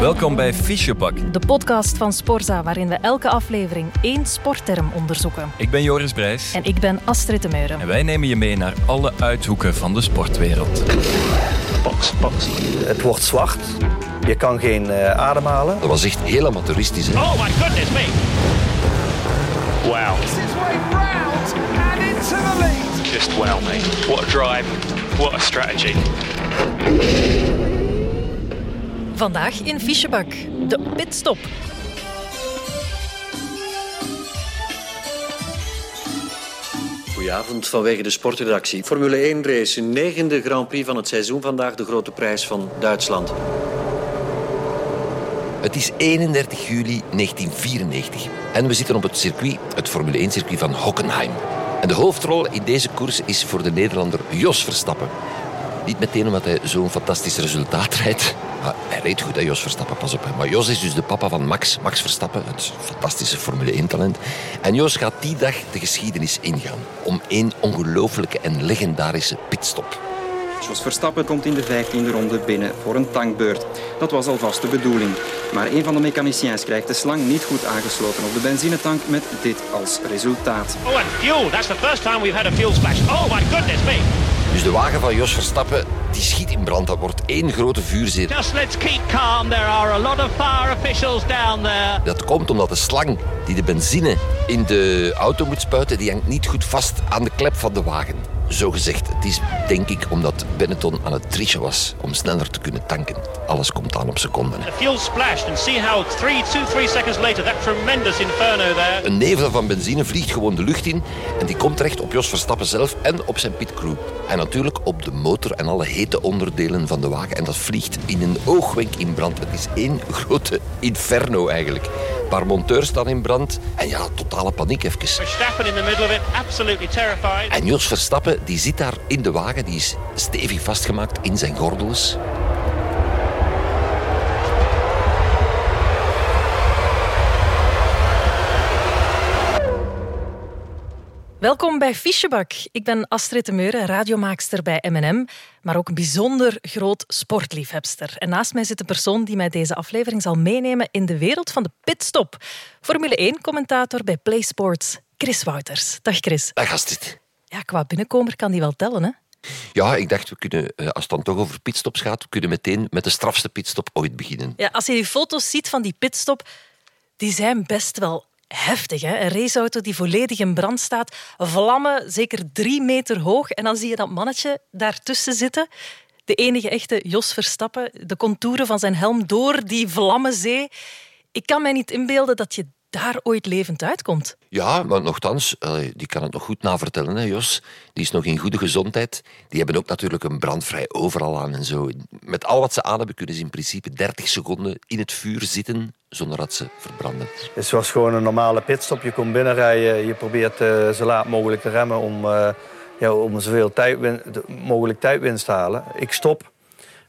Welkom bij Fischebak. De podcast van Sporza, waarin we elke aflevering één sportterm onderzoeken. Ik ben Joris Brijs. En ik ben Astrid de Meuren. En wij nemen je mee naar alle uithoeken van de sportwereld. Box, box. Het wordt zwart. Je kan geen uh, ademhalen. Dat was echt heel amateuristisch. Hè? Oh my goodness me. Wow. Just wow, mate. What a drive. What a strategy. Vandaag in Fischebak, de pitstop. Goedenavond vanwege de sportredactie. Formule 1 race, negende Grand Prix van het seizoen. Vandaag de grote prijs van Duitsland. Het is 31 juli 1994 en we zitten op het circuit, het Formule 1 circuit van Hockenheim. En de hoofdrol in deze koers is voor de Nederlander Jos Verstappen. Niet meteen omdat hij zo'n fantastisch resultaat rijdt. Maar hij reed goed, hè, Jos Verstappen, pas op. Maar Jos is dus de papa van Max, Max Verstappen, het fantastische Formule 1-talent. En Jos gaat die dag de geschiedenis ingaan. Om één ongelooflijke en legendarische pitstop. Jos Verstappen komt in de 15e ronde binnen voor een tankbeurt. Dat was alvast de bedoeling. Maar een van de mechaniciens krijgt de slang niet goed aangesloten op de benzinetank met dit als resultaat. Oh, and fuel. That's the first time we've had a fuel splash. Oh my goodness me. Dus de wagen van Jos Verstappen die schiet in brand. Dat wordt één grote vuurzee. Just let's keep calm. There are a lot of fire officials down there. Dat komt omdat de slang die de benzine in de auto moet spuiten, die hangt niet goed vast aan de klep van de wagen. Zo gezegd, het is denk ik omdat Benetton aan het trichen was om sneller te kunnen tanken. Alles komt aan op seconden. The fuel splashed and see how three, two, three seconds later that tremendous inferno there. Een nevel van benzine vliegt gewoon de lucht in en die komt terecht op Jos Verstappen zelf en op zijn pitcrew. En natuurlijk op de motor en alle hete onderdelen van de wagen. En dat vliegt in een oogwenk in brand. Het is één grote inferno eigenlijk. Een paar monteurs staan in brand. En ja, totale paniek even. Verstappen in the middle of it, absolutely terrified. En Jos Verstappen die zit daar in de wagen. Die is stevig vastgemaakt in zijn gordels. Welkom bij Fischebak. Ik ben Astrid de Meuren, radiomaakster bij M&M, maar ook een bijzonder groot sportliefhebster. En naast mij zit een persoon die mij deze aflevering zal meenemen in de wereld van de pitstop. Formule 1-commentator bij PlaySports, Chris Wouters. Dag Chris. Dag Astrid. Ja, qua binnenkomer kan die wel tellen, hè? Ja, ik dacht, we kunnen, als het dan toch over pitstops gaat, we kunnen meteen met de strafste pitstop ooit beginnen. Ja, als je die foto's ziet van die pitstop, die zijn best wel heftig. Hè? Een raceauto die volledig in brand staat, vlammen zeker drie meter hoog. En dan zie je dat mannetje daartussen zitten. De enige echte Jos Verstappen, de contouren van zijn helm door die vlammenzee. Ik kan mij niet inbeelden dat je daar ooit levend uitkomt. Ja, maar nogthans, die kan het nog goed navertellen, hè, Jos. Die is nog in goede gezondheid. Die hebben ook natuurlijk een brandvrij overal aan en zo. Met al wat ze aan hebben, kunnen ze in principe 30 seconden in het vuur zitten zonder dat ze verbranden. Het was gewoon een normale pitstop. Je komt binnenrijden, je probeert uh, zo laat mogelijk te remmen om, uh, ja, om zoveel tijd, mogelijk tijdwinst te halen. Ik stop.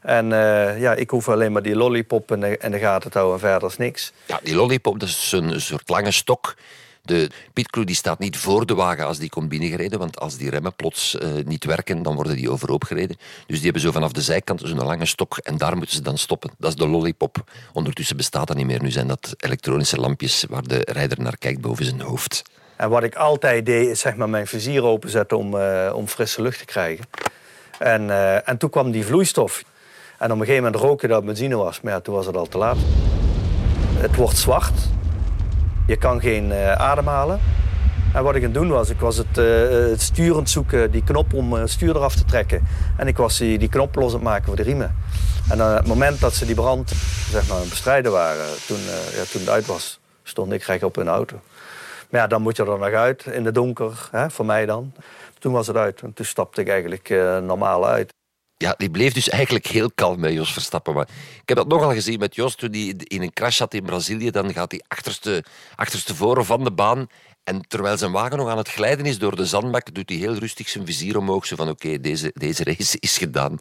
En uh, ja, ik hoef alleen maar die lollipop in de, in de gaten te houden en verder is niks. Ja, die lollipop dat is een soort lange stok. De pitcrew die staat niet voor de wagen als die komt binnengereden, want als die remmen plots uh, niet werken, dan worden die overhoop gereden. Dus die hebben zo vanaf de zijkant zo'n lange stok en daar moeten ze dan stoppen. Dat is de lollipop. Ondertussen bestaat dat niet meer. Nu zijn dat elektronische lampjes waar de rijder naar kijkt boven zijn hoofd. En wat ik altijd deed, is zeg maar mijn vizier openzetten om, uh, om frisse lucht te krijgen. En, uh, en toen kwam die vloeistof. En op een gegeven moment rook je dat benzine was. Maar toen was het al te laat. Het wordt zwart. Je kan geen uh, ademhalen. En wat ik aan het doen was, ik was het, uh, sturend zoeken, die knop om het stuur eraf te trekken. En ik was die, die knop los aan het maken voor de riemen. En op het moment dat ze die brand zeg maar, bestrijden waren, toen, uh, ja, toen het uit was, stond ik recht op de auto. Maar ja, dan moet je er nog uit, in de donker, hè, voor mij dan. Toen was het uit en toen stapte ik eigenlijk normaal uit ja, die bleef dus eigenlijk heel kalm bij Jos Verstappen. Maar ik heb dat nogal gezien met Jos toen hij in een crash zat in Brazilië. Dan gaat hij achterste, achterste voren van de baan. En terwijl zijn wagen nog aan het glijden is door de zandbak, doet hij heel rustig zijn vizier omhoog. Zo van, oké, deze, deze race is gedaan.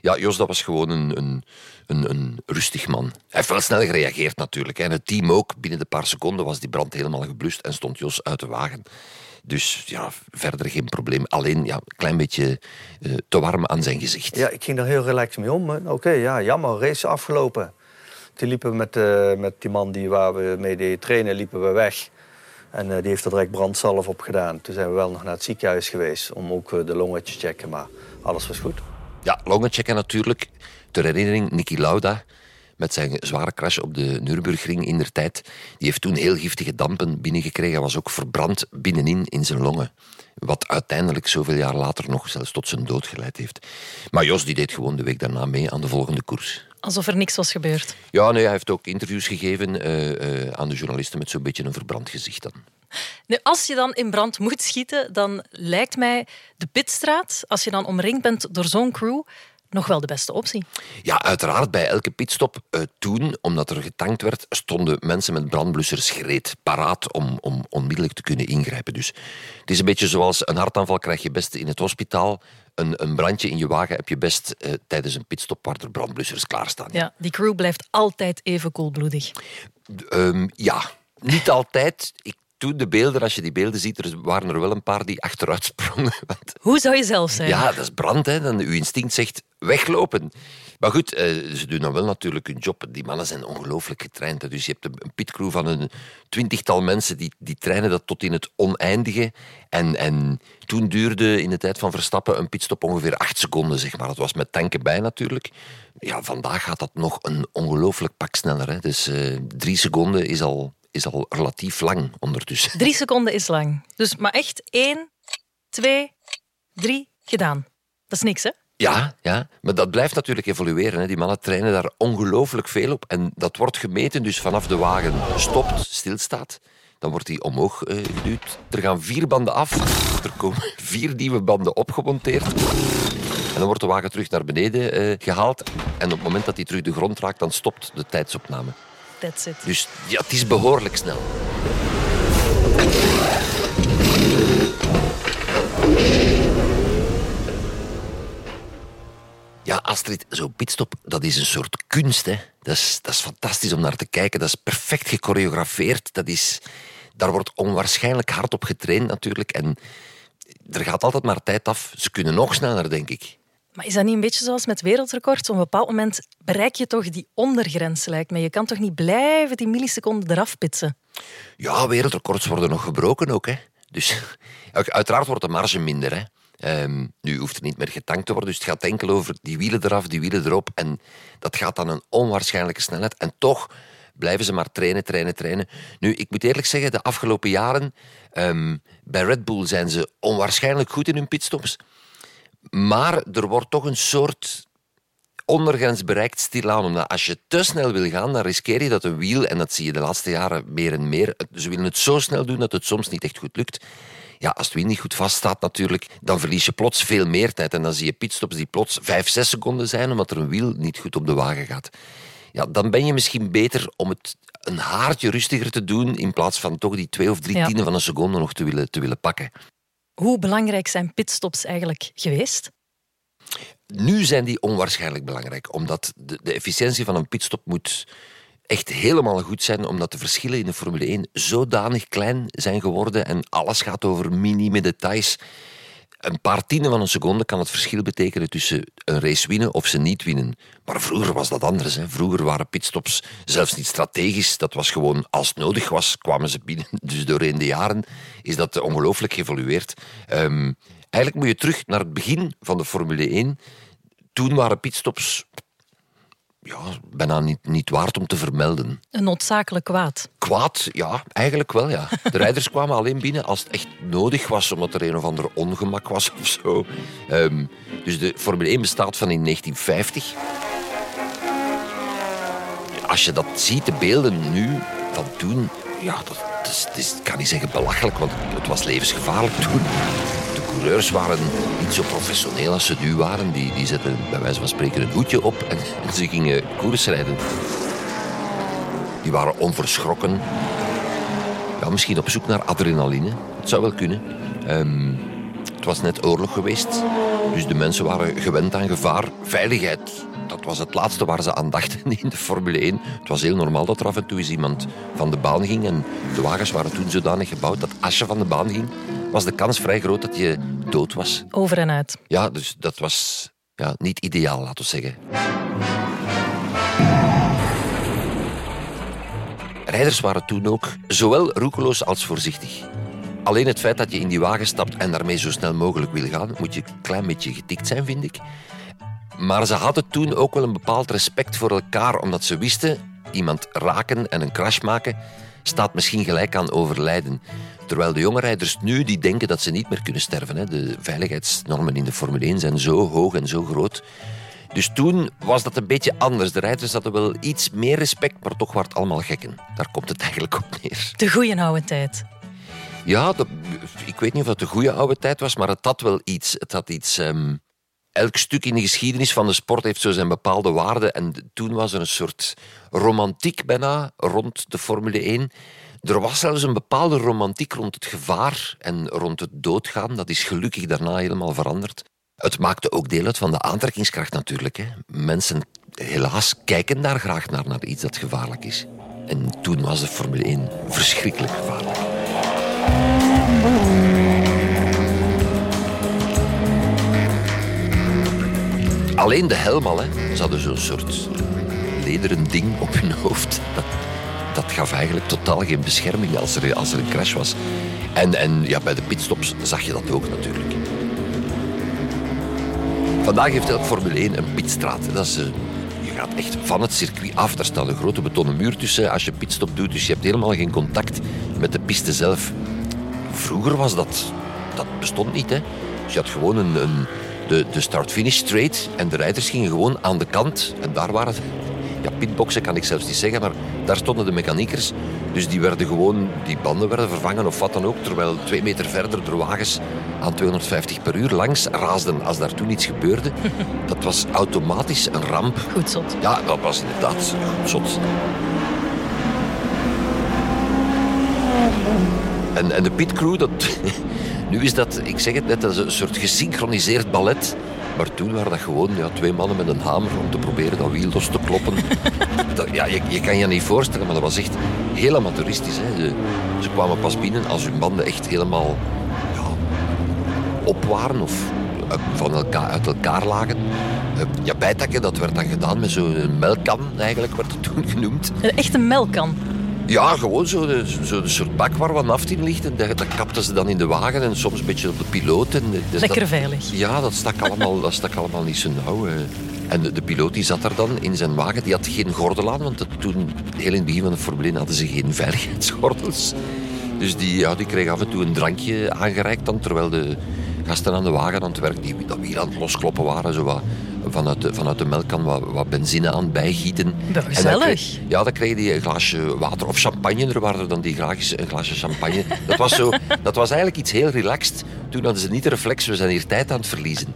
Ja, Jos, dat was gewoon een, een, een, een rustig man. Hij heeft wel snel gereageerd natuurlijk. En het team ook. Binnen de paar seconden was die brand helemaal geblust en stond Jos uit de wagen. Dus ja, verder geen probleem. Alleen ja, een klein beetje uh, te warm aan zijn gezicht. Ja, ik ging er heel relaxed mee om. Oké, okay, ja, jammer, race afgelopen. Die liepen met, uh, met die man die waar we mee deden trainen, liepen we weg. En die heeft er direct brandsalf op gedaan. Toen zijn we wel nog naar het ziekenhuis geweest om ook de longen te checken. Maar alles was goed. Ja, longen checken natuurlijk. Ter herinnering, Niki Lauda met zijn zware crash op de Nürburgring in der tijd. Die heeft toen heel giftige dampen binnengekregen. Hij was ook verbrand binnenin in zijn longen. Wat uiteindelijk zoveel jaar later nog zelfs tot zijn dood geleid heeft. Maar Jos die deed gewoon de week daarna mee aan de volgende koers. Alsof er niks was gebeurd. Ja, nee, hij heeft ook interviews gegeven uh, uh, aan de journalisten met zo'n beetje een verbrand gezicht dan. Nu, als je dan in brand moet schieten, dan lijkt mij de pitstraat, als je dan omringd bent door zo'n crew, nog wel de beste optie. Ja, uiteraard. Bij elke pitstop uh, toen, omdat er getankt werd, stonden mensen met brandblussers gereed, paraat om, om onmiddellijk te kunnen ingrijpen. Dus het is een beetje zoals een hartaanval krijg je best in het hospitaal. Een, een brandje in je wagen heb je best uh, tijdens een pitstop waar er brandblussers klaarstaan. Ja, die crew blijft altijd even koelbloedig. Um, ja, niet altijd. Ik toen de beelden, als je die beelden ziet, er waren er wel een paar die achteruit sprongen. Hoe zou je zelf zijn? Ja, dat is brand. Hè. Dan, uw instinct zegt weglopen. Maar goed, eh, ze doen dan wel natuurlijk hun job. Die mannen zijn ongelooflijk getraind. Dus je hebt een pitcrew van een twintigtal mensen die, die trainen dat tot in het oneindige. En, en toen duurde in de tijd van Verstappen een pitstop ongeveer acht seconden. Zeg maar. Dat was met tanken bij natuurlijk. Ja, vandaag gaat dat nog een ongelooflijk pak sneller. Hè. Dus uh, drie seconden is al is al relatief lang ondertussen. Drie seconden is lang. Dus, maar echt één, twee, drie, gedaan. Dat is niks, hè? Ja, ja, maar dat blijft natuurlijk evolueren. Hè. Die mannen trainen daar ongelooflijk veel op. En dat wordt gemeten, dus vanaf de wagen stopt, stilstaat, dan wordt die omhoog uh, geduwd. Er gaan vier banden af, er komen vier nieuwe banden opgemonteerd. En dan wordt de wagen terug naar beneden uh, gehaald. En op het moment dat hij terug de grond raakt, dan stopt de tijdsopname. That's it. Dus ja, het is behoorlijk snel. Ja, Astrid, zo'n pitstop, dat is een soort kunst. Hè. Dat, is, dat is fantastisch om naar te kijken. Dat is perfect gechoreografeerd. Dat is, daar wordt onwaarschijnlijk hard op getraind natuurlijk. En er gaat altijd maar tijd af. Ze kunnen nog sneller, denk ik. Maar is dat niet een beetje zoals met wereldrecords? Op een bepaald moment bereik je toch die ondergrens, lijkt me. Je kan toch niet blijven die milliseconden eraf pitsen? Ja, wereldrecords worden nog gebroken ook. Hè. Dus uiteraard wordt de marge minder. Hè. Um, nu hoeft er niet meer getankt te worden, dus het gaat enkel over die wielen eraf, die wielen erop. En dat gaat dan een onwaarschijnlijke snelheid. En toch blijven ze maar trainen, trainen, trainen. Nu, ik moet eerlijk zeggen, de afgelopen jaren um, bij Red Bull zijn ze onwaarschijnlijk goed in hun pitstops. Maar er wordt toch een soort ondergrens bereikt stilaan. Als je te snel wil gaan, dan riskeer je dat een wiel, en dat zie je de laatste jaren meer en meer, ze willen het zo snel doen dat het soms niet echt goed lukt. Ja, als het wiel niet goed vaststaat natuurlijk, dan verlies je plots veel meer tijd. En dan zie je pitstops die plots 5, 6 seconden zijn, omdat er een wiel niet goed op de wagen gaat. Ja, dan ben je misschien beter om het een haartje rustiger te doen, in plaats van toch die twee of drie ja. tienden van een seconde nog te willen, te willen pakken. Hoe belangrijk zijn pitstops eigenlijk geweest? Nu zijn die onwaarschijnlijk belangrijk, omdat de, de efficiëntie van een pitstop moet echt helemaal goed zijn, omdat de verschillen in de Formule 1 zodanig klein zijn geworden en alles gaat over minime details een paar tienden van een seconde kan het verschil betekenen tussen een race winnen of ze niet winnen. Maar vroeger was dat anders. Hè. Vroeger waren pitstops zelfs niet strategisch. Dat was gewoon als het nodig was, kwamen ze binnen. Dus doorheen de jaren is dat ongelooflijk geëvolueerd. Um, eigenlijk moet je terug naar het begin van de Formule 1. Toen waren pitstops ja, bijna niet, niet waard om te vermelden. Een noodzakelijk kwaad. Kwaad, ja, eigenlijk wel, ja. De rijders kwamen alleen binnen als het echt nodig was, omdat er een of ander ongemak was of zo. Um, dus de Formule 1 bestaat van in 1950. Als je dat ziet, de beelden nu van toen, ja, dat, dat is, dat is, ik kan niet zeggen belachelijk, want het was levensgevaarlijk toen coureurs waren niet zo professioneel als ze nu waren. Die, die zetten bij wijze van spreken een hoedje op en, ze gingen koersrijden. Die waren onverschrokken. Ja, misschien op zoek naar adrenaline. Het zou wel kunnen. Um, het was net oorlog geweest. Dus de mensen waren gewend aan gevaar. Veiligheid, dat was het laatste waar ze aan dachten in de Formule 1. Het was heel normaal dat er af en toe iemand van de baan ging. En de wagens waren toen zodanig gebouwd dat als je van de baan ging, was de kans vrij groot dat je dood was. Over en uit. Ja, dus dat was ja, niet ideaal, laten we zeggen. Rijders waren toen ook zowel roekeloos als voorzichtig. Alleen het feit dat je in die wagen stapt en daarmee zo snel mogelijk wil gaan, moet je een klein beetje getikt zijn, vind ik. Maar ze hadden toen ook wel een bepaald respect voor elkaar, omdat ze wisten, iemand raken en een crash maken staat misschien gelijk aan overlijden. Terwijl de jonge rijders nu die denken dat ze niet meer kunnen sterven. Hè. De veiligheidsnormen in de Formule 1 zijn zo hoog en zo groot. Dus toen was dat een beetje anders. De rijders hadden wel iets meer respect, maar toch waren het allemaal gekken. Daar komt het eigenlijk op neer. De goede oude tijd. Ja, ik weet niet of dat de goede oude tijd was, maar het had wel iets. Het had iets ehm, elk stuk in de geschiedenis van de sport heeft zo zijn bepaalde waarden. En toen was er een soort romantiek bijna rond de Formule 1. Er was zelfs een bepaalde romantiek rond het gevaar en rond het doodgaan. Dat is gelukkig daarna helemaal veranderd. Het maakte ook deel uit van de aantrekkingskracht natuurlijk. Hè. Mensen, helaas, kijken daar graag naar, naar iets dat gevaarlijk is. En toen was de Formule 1 verschrikkelijk gevaarlijk. Alleen de helm al, hè. Ze hadden zo'n soort lederen ding op hun hoofd. Dat, dat gaf eigenlijk totaal geen bescherming als er, als er een crash was. En, en ja, bij de pitstops zag je dat ook natuurlijk. Vandaag heeft elk Formule 1 een pitstraat. Dat is, uh, je gaat echt van het circuit af. Daar staat een grote betonnen muur tussen als je pitstop doet. Dus je hebt helemaal geen contact met de piste zelf. Vroeger was dat... Dat bestond niet, hè. Dus je had gewoon een, een de, de start-finish straight. En de rijders gingen gewoon aan de kant. En daar waren. Ja, pitboxen kan ik zelfs niet zeggen, maar daar stonden de mechaniekers. Dus die werden gewoon, die banden werden vervangen of wat dan ook. Terwijl twee meter verder de wagens aan 250 per uur langs raasden als daar toen iets gebeurde. Dat was automatisch een ramp. Goed zot. Ja, dat was inderdaad zot. En, en de pitcrew, dat, nu is dat, ik zeg het net, dat is een soort gesynchroniseerd ballet. Maar toen waren dat gewoon ja, twee mannen met een hamer om te proberen dat wiel los te kloppen. dat, ja, je, je, kan je niet voorstellen, maar dat was echt heel amateuristisch. Hè. Ze, ze, kwamen pas binnen als hun banden echt helemaal ja, op waren of van elkaar, uit elkaar lagen. Ja, bijtakken, dat werd dan gedaan met zo'n melkkan, eigenlijk werd het toen genoemd. Een echte melkkan? Ja, gewoon zo, zo soort bak waar wat naft in ligt. En dat, dat kapten ze dan in de wagen en soms een beetje op de piloot. En dus Lekker dat, veilig. Ja, dat stak allemaal, dat stak allemaal niet zo nauw. En de, de, piloot die zat daar dan in zijn wagen. Die had geen gordel aan, want toen, heel in het begin van de Formule 1 hadden ze geen veiligheidsgordels. Dus die, ja, die kreeg af en toe een drankje aangereikt dan, terwijl de gasten aan de wagen aan het werk, die dat weer aan het loskloppen waren, zo wat vanuit de, vanuit de melkkan wat, wat benzine aan bijgieten. Gezellig. Dan ja, dan kreeg je een glaasje water of champagne. Er waren er dan die graagjes een glaasje champagne. Dat was, zo, dat was eigenlijk iets heel relaxed. Toen hadden ze niet de reflex, we zijn hier tijd aan het verliezen.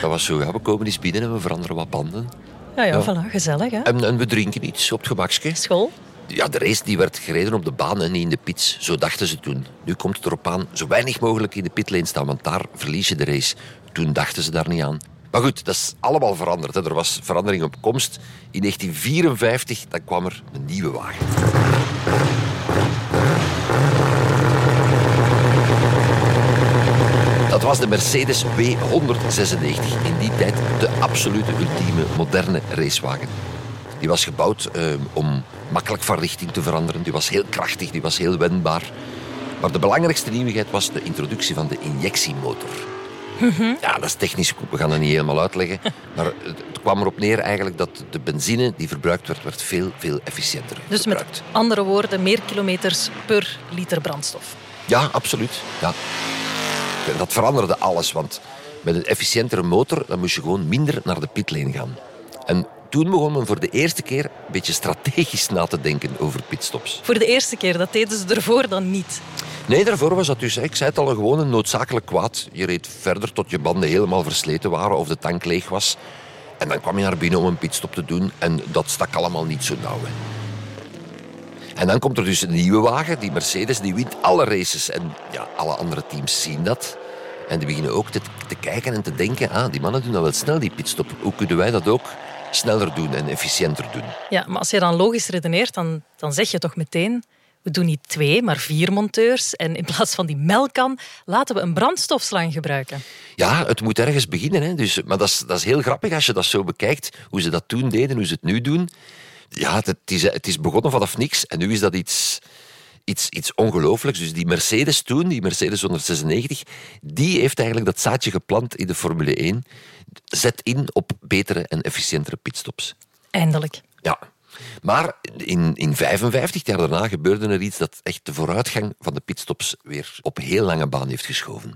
Dat was zo, ja, we komen eens binnen en we veranderen wat banden. Ja, ja, ja. Voilà, gezellig. Hè? En, en we drinken iets op het gemakske. School? Ja, de race die werd gereden op de baan en niet in de pits. Zo dachten ze toen. Nu komt het erop aan zo weinig mogelijk in de pitlane staan, want daar verlies je de race. Toen dachten ze daar niet aan. Maar goed, dat is allemaal veranderd. Er was verandering op komst. In 1954 dan kwam er een nieuwe wagen. Dat was de Mercedes W196. In die tijd de absolute ultieme moderne racewagen. Die was gebouwd eh, om makkelijk van richting te veranderen. Die was heel krachtig, die was heel wendbaar. Maar de belangrijkste nieuwigheid was de introductie van de injectiemotor. Ja, dat is technisch, we gaan dat niet helemaal uitleggen. Maar het kwam erop neer eigenlijk dat de benzine die verbruikt werd, werd veel, veel efficiënter Dus met andere woorden, meer kilometers per liter brandstof. Ja, absoluut. Ja. Dat veranderde alles, want met een efficiëntere motor dan moest je gewoon minder naar de pitlane gaan. En toen begon men voor de eerste keer een beetje strategisch na te denken over pitstops. Voor de eerste keer, dat deden ze ervoor dan niet? Nee, daarvoor was dat dus, ik zei het al, gewoon een noodzakelijk kwaad. Je reed verder tot je banden helemaal versleten waren of de tank leeg was. En dan kwam je naar binnen om een pitstop te doen en dat stak allemaal niet zo nauw. Hè. En dan komt er dus een nieuwe wagen, die Mercedes, die wint alle races. En ja, alle andere teams zien dat. En die beginnen ook te, te kijken en te denken, ah, die mannen doen dat wel snel, die pitstop. Hoe kunnen wij dat ook sneller doen en efficiënter doen? Ja, maar als je dan logisch redeneert, dan, dan zeg je toch meteen we doen niet twee, maar vier monteurs. En in plaats van die melkkan laten we een brandstofslang gebruiken. Ja, het moet ergens beginnen. Hè. Dus, maar dat is, dat is heel grappig als je dat zo bekijkt. Hoe ze dat toen deden, hoe ze het nu doen. ja, het is, het is begonnen vanaf niks en nu is dat iets, iets, iets ongelooflijks. Dus die Mercedes toen, die Mercedes 196, die heeft eigenlijk dat zaadje geplant in de Formule 1. Zet in op betere en efficiëntere pitstops. Eindelijk. Ja. Maar in, in 55 jaar daarna gebeurde er iets dat echt de vooruitgang van de pitstops weer op heel lange baan heeft geschoven.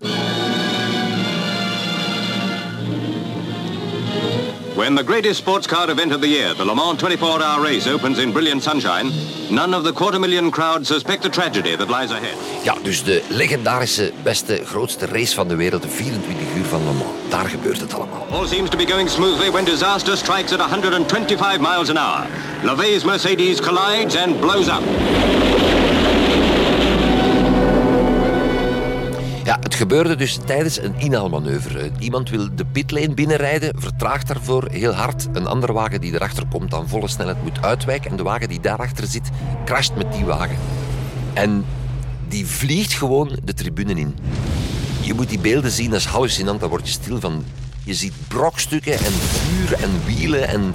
When the greatest sports car event of the year, the Le Mans 24-hour race, opens in brilliant sunshine, none of the quarter million crowd suspect the tragedy that lies ahead. Ja, dus de legendarische, beste, grootste race van de wereld, de 24 uur van Le Mans. Daar gebeurt het allemaal. All seems to be going smoothly when disaster strikes at 125 miles an hour. LeVay's Mercedes collides and blows up. Ja, het gebeurde dus tijdens een inhaalmanoeuvre. Iemand wil de pitlane binnenrijden, vertraagt daarvoor heel hard. Een andere wagen die erachter komt aan volle snelheid moet uitwijken. En de wagen die daarachter zit, crasht met die wagen. En die vliegt gewoon de tribune in. Je moet die beelden zien, dat is hallucinant. Daar word je stil van. Je ziet brokstukken en vuur en wielen. En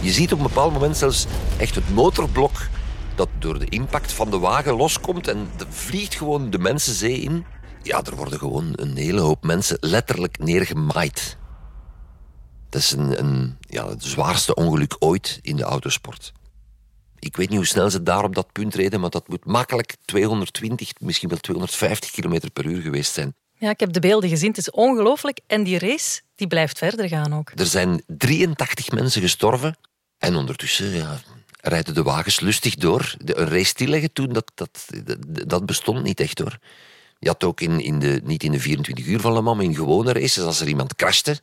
je ziet op een bepaald moment zelfs echt het motorblok dat door de impact van de wagen loskomt en de vliegt gewoon de mensenzee in. Ja, er worden gewoon een hele hoop mensen letterlijk neergemaaid. Dat is een, een, ja, het zwaarste ongeluk ooit in de autosport. Ik weet niet hoe snel ze daar op dat punt reden, maar dat moet makkelijk 220, misschien wel 250 km per uur geweest zijn. Ja, ik heb de beelden gezien. Het is ongelooflijk. En die race die blijft verder gaan ook. Er zijn 83 mensen gestorven. En ondertussen ja, rijden de wagens lustig door. De, een race stilleggen toen, dat, dat, dat, dat bestond niet echt hoor. Je had ook in, in de, niet in de 24 uur van Le Mans, maar in gewone races, als er iemand crashte,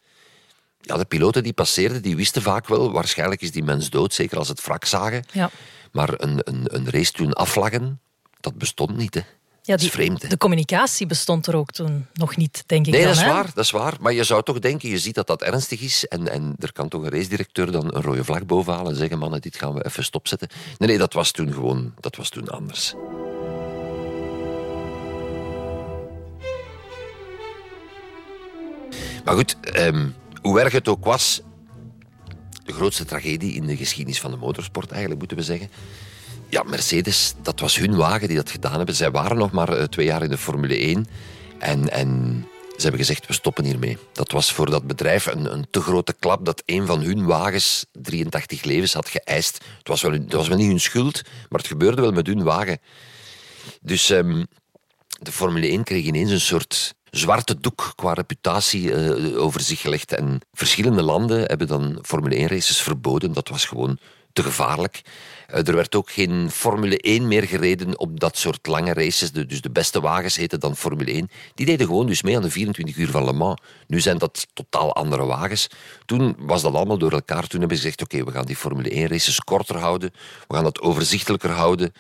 ja, de piloten die passeerden, die wisten vaak wel, waarschijnlijk is die mens dood, zeker als ze het wrak zagen. Ja. Maar een, een, een race toen afvlaggen, dat bestond niet. Hè. Ja, dat is vreemd. Hè. De communicatie bestond er ook toen nog niet, denk ik. Nee, dan, dat is hè? waar, dat is waar. Maar je zou toch denken, je ziet dat dat ernstig is en, en er kan toch een racedirecteur dan een rode vlag bovenhalen en zeggen, mannen, dit gaan we even stopzetten. Nee, nee, dat was toen gewoon, dat was toen anders. Maar goed, ehm, hoe erg het ook was, de grootste tragedie in de geschiedenis van de motorsport eigenlijk, moeten we zeggen. Ja, Mercedes, dat was hun wagen die dat gedaan hebben. Zij waren nog maar eh, twee jaar in de Formule 1 en, en ze hebben gezegd, we stoppen hiermee. Dat was voor dat bedrijf een, een te grote klap dat een van hun wagens 83 levens had geëist. Het was wel, wel niet hun schuld, maar het gebeurde wel met hun wagen. Dus ehm, de Formule 1 kreeg ineens een soort zwarte doek qua reputatie eh, over zich gelegd. En verschillende landen hebben dan Formule 1 races verboden. Dat was gewoon te gevaarlijk. Eh, er werd ook geen Formule 1 meer gereden op dat soort lange races. Dus de beste wagens heten dan Formule 1. Die deden gewoon dus mee aan de 24 uur van Le Mans. Nu zijn dat totaal andere wagens. Toen was dat allemaal door elkaar. Toen hebben ze gezegd, oké, we gaan die Formule 1 races korter houden. We gaan dat overzichtelijker houden.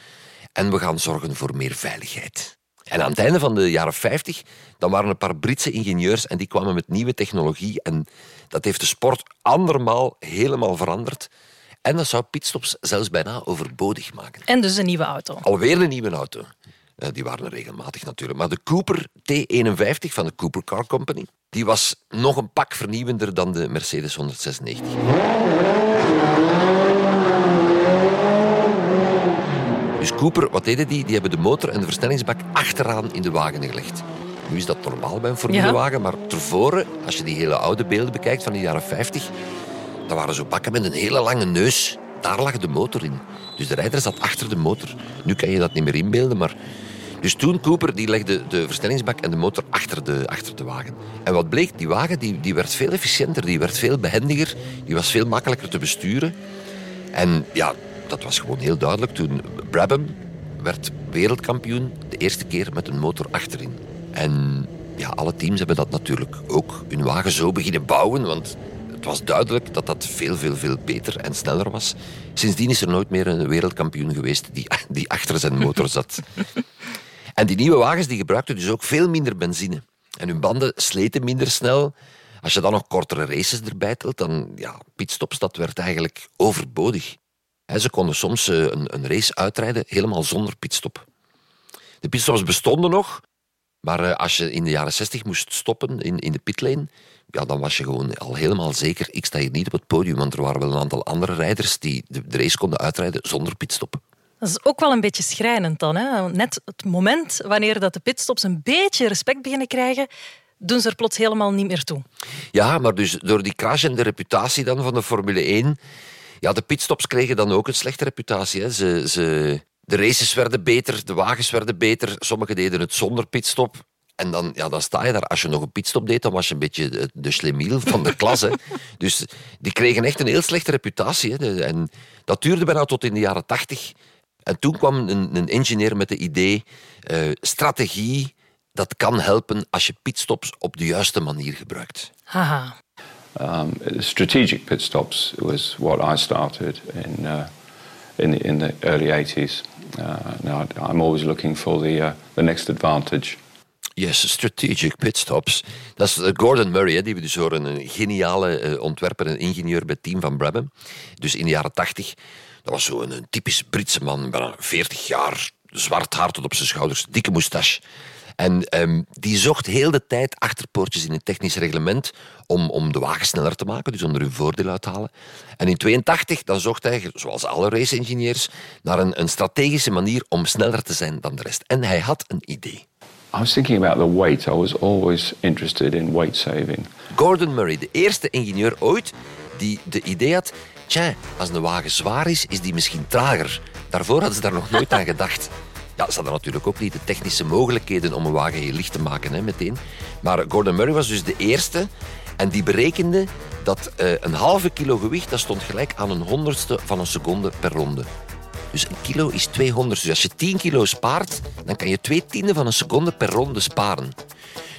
En we gaan zorgen voor meer veiligheid. En aan het einde van de jaren 50, dan waren een paar Britse ingenieurs en die kwamen met nieuwe technologie. En dat heeft de sport andermaal helemaal veranderd. En dat zou pitstops zelfs bijna overbodig maken. En dus een nieuwe auto. Alweer een nieuwe auto. Eh, die waren er regelmatig natuurlijk. Maar de Cooper T51 van de Cooper Car Company, die was nog een pak vernieuwender dan de Mercedes 196. Dus Cooper, wat deden die? Die hebben de motor en de versnellingsbak achteraan in de wagen gelegd. Nu is dat normaal bij een formulewagen, maar tevoren, als je die hele oude beelden bekijkt van de jaren 50, dan waren zo bakken met een hele lange neus. Daar lag de motor in. Dus de rijder zat achter de motor. Nu kan je dat niet meer inbeelden, maar... Dus toen, Cooper, die legde de versnellingsbak en de motor achter de, achter de wagen. En wat bleek, die wagen die, die werd veel efficiënter, die werd veel behendiger, die was veel makkelijker te besturen. En ja, dat was gewoon heel duidelijk toen Brabham werd wereldkampioen de eerste keer met een motor achterin. En ja, alle teams hebben dat natuurlijk ook hun wagen zo beginnen bouwen, want het was duidelijk dat dat veel, veel, veel beter en sneller was. Sindsdien is er nooit meer een wereldkampioen geweest die, die achter zijn motor zat. En die nieuwe wagens die gebruikten dus ook veel minder benzine. En hun banden sleten minder snel. Als je dan nog kortere races erbij telt, dan ja, pitstops, dat werd eigenlijk overbodig. Ze konden soms een, een race uitrijden helemaal zonder pitstop. De pitstops bestonden nog, Maar eh, als je in de jaren 60 moest stoppen in, in de pitlane, ja, dan was je gewoon al helemaal zeker, ik sta hier niet op het podium, want er waren wel een aantal andere rijders die de, de race konden uitrijden zonder pitstop. Dat is ook wel een beetje schrijnend dan. Hè? Net het moment wanneer dat de pitstops een beetje respect beginnen krijgen, doen ze er plots helemaal niet meer toe. Ja, maar dus door die crash en de reputatie dan van de Formule 1... Ja, de pitstops kregen dan ook een slechte reputatie. Hè. Ze, ze, de races werden beter, de wagens werden beter. Sommigen deden het zonder pitstop. En dan, ja, dan sta je daar. Als je nog een pitstop deed, dan was je een beetje de, de van de klas. Hè. Dus die kregen echt een heel slechte reputatie. Hè. En dat duurde bijna tot in de jaren tachtig. En toen kwam een, een engineer met het idee, uh, strategie, dat kan helpen als je pitstops op de juiste manier gebruikt. Haha. Um, strategic pit stops was what I started in, uh, in, the, in the early 80s. Uh, now I'm always looking for the, uh, the next advantage. Yes, strategic pit stops. Dat is uh, Gordon Murray, die we dus horen, een geniale uh, ontwerper en ingenieur bij het team van Brabham. Dus in de jaren 80. Dat was zo'n een typisch Britse man, bijna 40 jaar, zwart haar tot op zijn schouders, dikke moustache. En um, die zocht heel de tijd achterpoortjes in het technisch reglement om, om de wagen sneller te maken, dus om er hun voordeel uit te halen. En in 82 dan zocht hij, zoals alle race-engineers, naar een, een strategische manier om sneller te zijn dan de rest. En hij had een idee. I was thinking about the weight. I was always interested in weight saving. Gordon Murray, de eerste ingenieur ooit die de idee had... Tja, als een wagen zwaar is, is die misschien trager. Daarvoor hadden ze daar nog nooit aan gedacht. Ja, ze hadden natuurlijk ook niet de technische mogelijkheden om een wagen heel licht te maken, hè, meteen. Maar Gordon Murray was dus de eerste en die berekende dat uh, een halve kilo gewicht dat stond gelijk aan een honderdste van een seconde per ronde. Dus een kilo is 200. Dus als je 10 kilo spaart, dan kan je twee tienden van een seconde per ronde sparen.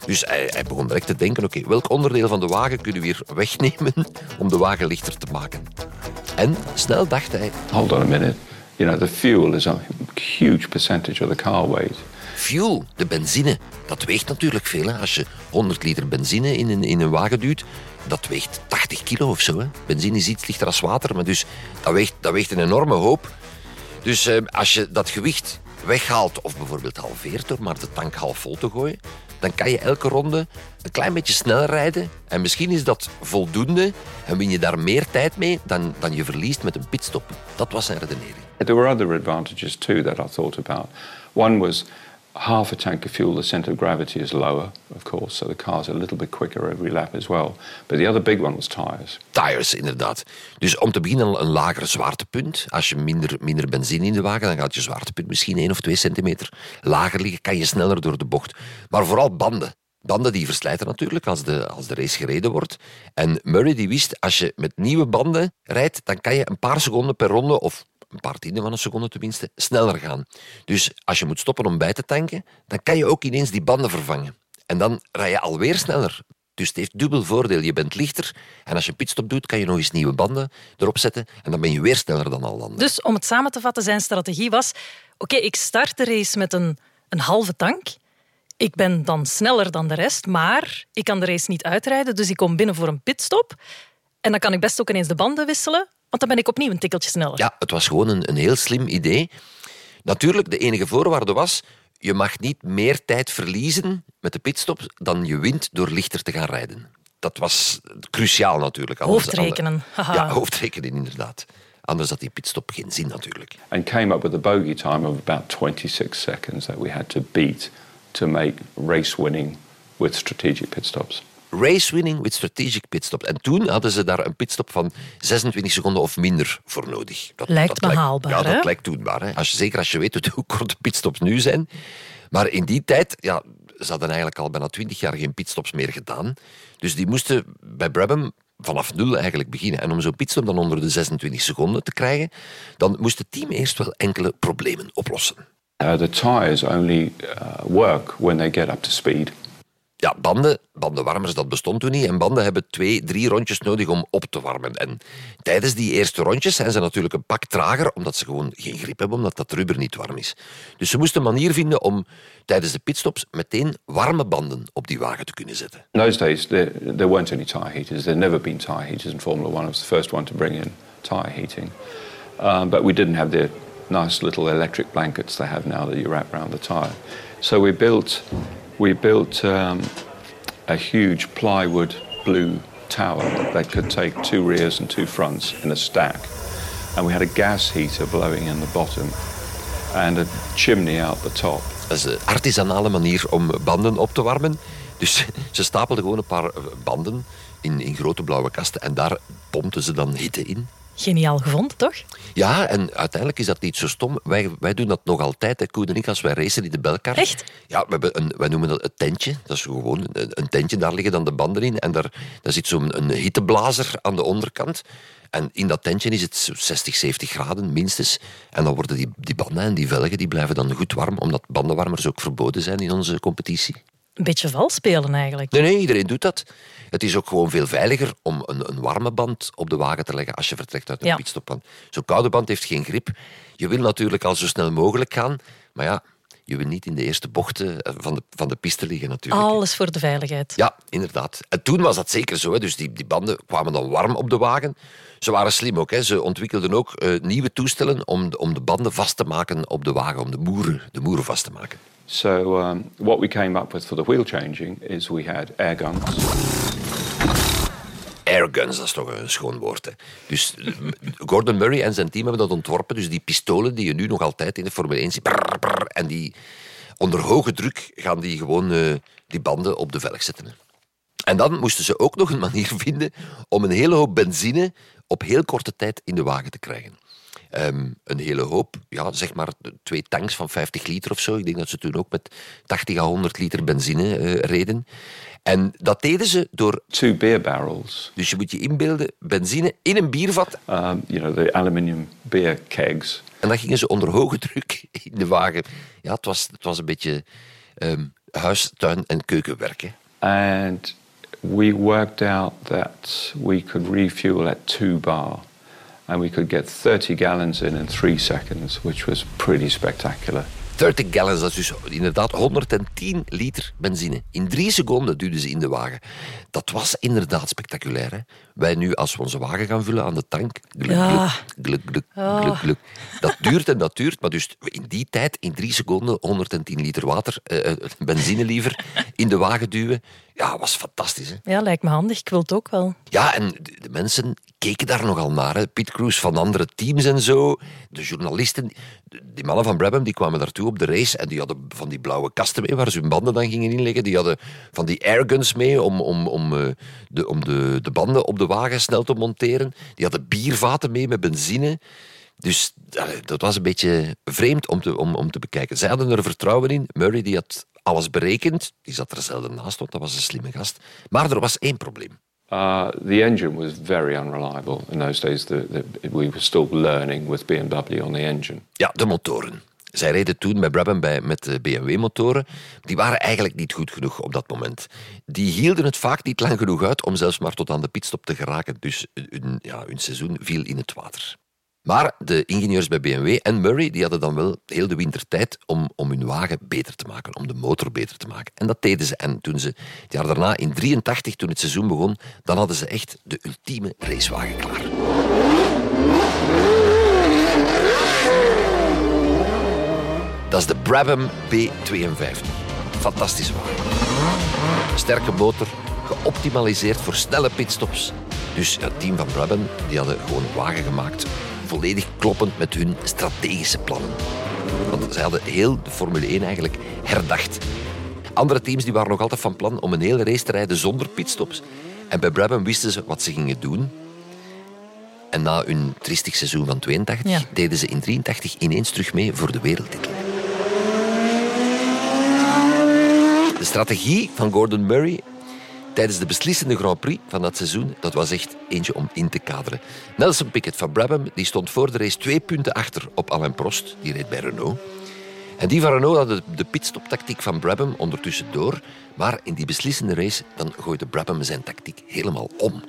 Dus hij, hij begon direct te denken, oké, welk onderdeel van de wagen kunnen we hier wegnemen om de wagen lichter te maken? En snel dacht hij... Hold on a minute. You know, the fuel is a huge percentage of the car weight. Fuel, de benzine, dat weegt natuurlijk veel. Hè? Als je 100 liter benzine in een, in een wagen duwt, dat weegt 80 kilo of zo. Hè? Benzine is iets lichter als water, maar dus dat weegt, dat weegt een enorme hoop. Dus eh, als je dat gewicht weghaalt, of bijvoorbeeld halveert door maar de tank half vol te gooien, dan kan je elke ronde een klein beetje sneller rijden. En misschien is dat voldoende en win je daar meer tijd mee dan, dan je verliest met een pitstop. Dat was zijn redenering. There were other advantages too that I thought about. One was half a tank of fuel, the center of gravity is lower, of course, so the car's a little bit quicker every lap as well. But the other big one was tires. Tires, inderdaad. Dus om te beginnen een lager zwaartepunt. Als je minder, minder benzine in de wagen, dan gaat je zwaartepunt misschien 1 of 2 centimeter lager liggen, kan je sneller door de bocht. Maar vooral banden. Banden die verslijten natuurlijk als de, als de race gereden wordt. En Murray die wist, als je met nieuwe banden rijdt, dan kan je een paar seconden per ronde, of een paar tienden van een seconde tenminste, sneller gaan. Dus als je moet stoppen om bij te tanken, dan kan je ook ineens die banden vervangen. En dan rij je alweer sneller. Dus het heeft dubbel voordeel. Je bent lichter en als je pitstop doet, kan je nog eens nieuwe banden erop zetten en dan ben je weer sneller dan al anderen. Dus om het samen te vatten, zijn strategie was... Oké, ik start de race met een, een halve tank. Ik ben dan sneller dan de rest, maar ik kan de race niet uitrijden, dus ik kom binnen voor een pitstop. En dan kan ik best ook ineens de banden wisselen want dan ben ik opnieuw een tikkeltje sneller. Ja, het was gewoon een, een heel slim idee. Natuurlijk, de enige voorwaarde was... Je mag niet meer tijd verliezen met de pitstop dan je wint door lichter te gaan rijden. Dat was cruciaal natuurlijk. Hoofdrekenen. Ja, hoofdrekenen inderdaad. Anders had die pitstop geen zin natuurlijk. And came up with a bogey time of about 26 seconds that we had to beat to make race winning with strategic pitstops race winning with strategic pitstop. En toen hadden ze daar een pitstop van 26 seconden of minder voor nodig. Dat lijkt me haalbaar, Ja, dat lijkt doenbaar. Hè? Als je, zeker als je weet hoe korte pitstops nu zijn. Maar in die tijd, ja, ze hadden eigenlijk al bijna 20 jaar geen pitstops meer gedaan. Dus die moesten bij Brabham vanaf nul eigenlijk beginnen. En om zo'n pitstop dan onder de 26 seconden te krijgen, dan moest het team eerst wel enkele problemen oplossen. Uh, the tires only uh, work when they get up to speed ja, banden, bandenwarmers, dat bestond toen niet. En banden hebben twee, drie rondjes nodig om op te warmen. En tijdens die eerste rondjes zijn ze natuurlijk een pak trager, omdat ze gewoon geen grip hebben, omdat dat rubber niet warm is. Dus ze moesten een manier vinden om tijdens de pitstops meteen warme banden op die wagen te kunnen zetten. In those days, there, weren't any tire heaters. There never been tire heaters in Formula One. I was the first one to bring in tire heating. Um, but we didn't have the nice little electric blankets they have now that you wrap around the tire. So we built we built um, a huge plywood blue tower that could take two rears and two fronts in a stack. And we had a gas heater blowing in the bottom and a chimney out the top. Dat is een artisanale manier om banden op te warmen. Dus ze stapelden gewoon een paar eh, banden in, in grote blauwe kasten en daar pompten ze dan hitte in. Geniaal gevonden, toch? Ja, en uiteindelijk is dat niet zo stom. Wij, wij doen dat nog altijd, hè, Koen en ik, als wij racen in de belkar. Echt? Ja, we hebben een, wij noemen dat het tentje. Dat is gewoon een, een tentje, daar liggen dan de banden in. En daar, daar zit zo'n een hitteblazer aan de onderkant. En in dat tentje is het 60, 70 graden minstens. En dan worden die, die banden en die velgen die blijven dan goed warm, omdat bandenwarmers ook verboden zijn in onze competitie. Een beetje vals spelen eigenlijk. Nee, nee, iedereen doet dat. Het is ook gewoon veel veiliger om een, een warme band op de wagen te leggen als je vertrekt uit een Ja. Zo'n koude band heeft geen grip. Je wil natuurlijk al zo snel mogelijk gaan, maar ja, je wil niet in de eerste bochten eh, van de, van de piste liggen natuurlijk. Alles voor de veiligheid. Ja, inderdaad. En toen was dat zeker zo. Hè. Dus die, die banden kwamen dan warm op de wagen. Ze waren slim ook. Hè. Ze ontwikkelden ook eh, nieuwe toestellen om, de- om de banden vast te maken op de wagen, om de moeren, de moeren vast te maken. So um, what we came up with for the wheel changing is we had air guns. Airguns, dat is toch een schoon woord. Hè. Dus Gordon Murray en zijn team hebben dat ontworpen. Dus die pistolen die je nu nog altijd in de Formule 1 ziet. en die onder hoge druk gaan die gewoon eh, die banden op de velg zetten. hè. En dan moesten ze ook nog een manier vinden om een hele hoop benzine op heel korte tijd in de wagen te krijgen. Ehm, een hele hoop, ja, zeg maar twee tanks van 50 liter of zo. Ik denk dat ze toen ook met 80 à 100 liter benzine eh, reden. En dat deden ze door Two beer barrels, dus je moet je inbeelden, benzine in een biervat. um, you know, the aluminium beer kegs. En dan gingen ze onder hoge druk in de wagen. Ja, het was, het was een beetje ehm, huis, tuin en keukenwerk. hè. And we worked out that we could refuel at two bar. And we could get 30 gallons in in three seconds, which was pretty spectacular. 30 gallons, dat is dus inderdaad 110 liter benzine. In drie seconden duwden ze in de wagen. Dat was inderdaad spectaculair. Hè? Wij nu, als we onze wagen gaan vullen aan de tank... Gluk, Ja. gluk, gluk, gluk, gluk, gluk. Dat duurt en dat duurt, maar dus in die tijd, in drie seconden, 110 liter water, eh, benzine liever, in de wagen duwen. Ja, was fantastisch. Hè? Ja, lijkt me handig. Ik wil het ook wel. Ja, en de, mensen keken daar nogal naar. Hè. Pitcrews van andere teams en zo. De journalisten, die mannen van Brabham, die kwamen daartoe op de race en die hadden van die blauwe kasten mee waar ze hun banden dan gingen inleggen. Die hadden van die airguns mee om, om, om, eh, de, om de, de banden op de wagen snel te monteren. Die hadden biervaten mee met benzine. Dus dat was een beetje vreemd om te, om, om te bekijken. Zij hadden er vertrouwen in. Murray die had alles berekend. Die zat er zelden naast, want dat was een slimme gast. Maar er was één probleem. Uh, the engine was very unreliable. In those days, the, the, we were still learning with BMW on the engine. Ja, de motoren. Zij reden toen bij Brabham bij, met de BMW-motoren. Die waren eigenlijk niet goed genoeg op dat moment. Die hielden het vaak niet lang genoeg uit om zelfs maar tot aan de pitstop te geraken. Dus hun, ja, hun seizoen viel in het water. Maar de ingenieurs bij BMW en Murray die hadden dan wel heel de winter tijd om, om hun wagen beter te maken, om de motor beter te maken. En dat deden ze. En toen ze het jaar daarna, in 83, toen het seizoen begon, dan hadden ze echt de ultieme racewagen klaar. Dat is de Brabham B52. Fantastische wagen. Sterke motor, geoptimaliseerd voor snelle pitstops. Dus het team van Brabham die hadden gewoon een wagen gemaakt, volledig kloppend met hun strategische plannen. Want zij hadden heel de Formule 1 eigenlijk herdacht. Andere teams die waren nog altijd van plan om een hele race te rijden zonder pitstops. En bij Brabham wisten ze wat ze gingen doen. En na hun triestig seizoen van 82 Ja. deden ze in 83 ineens terug mee voor de wereldtitel. De strategie van Gordon Murray tijdens de beslissende Grand Prix van dat seizoen, dat was echt eentje om in te kaderen. Nelson Piquet van Brabham die stond voor de race twee punten achter op Alain Prost, die reed bij Renault. En die van Renault had de, pitstop-tactiek van Brabham ondertussen door, maar in die beslissende race dan gooide Brabham zijn tactiek helemaal om.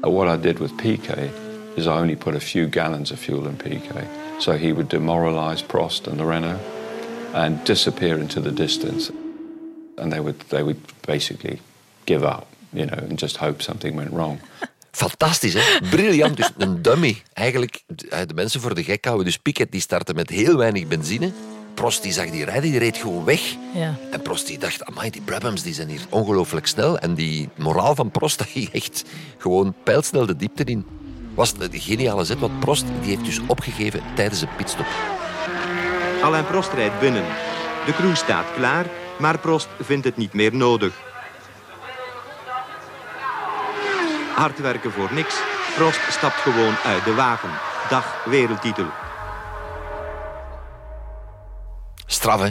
What I did with PK is I only put a few gallons of fuel in PK. So he would demoralize Prost and the Renault and disappear into the distance. And they would, they would basically give up, you know, and just hope something went wrong. Fantastisch, hè? Briljant. Dus een dummy. Eigenlijk eh, de mensen voor de gek houden. Dus Piquet die startte met heel weinig benzine. Prost die zag die rijden, die reed gewoon weg. Ja. En Prost die dacht, amai, die Brabhams die zijn hier ongelooflijk snel. En die moraal van Prost, dat ging echt gewoon pijlsnel de diepte in. Was de geniale zet, want Prost die heeft dus opgegeven tijdens een pitstop. Alain Prost rijdt binnen. De crew staat klaar, maar Prost vindt het niet meer nodig. Hard werken voor niks. Prost stapt gewoon uit de wagen. Dag wereldtitel. Straf, hè?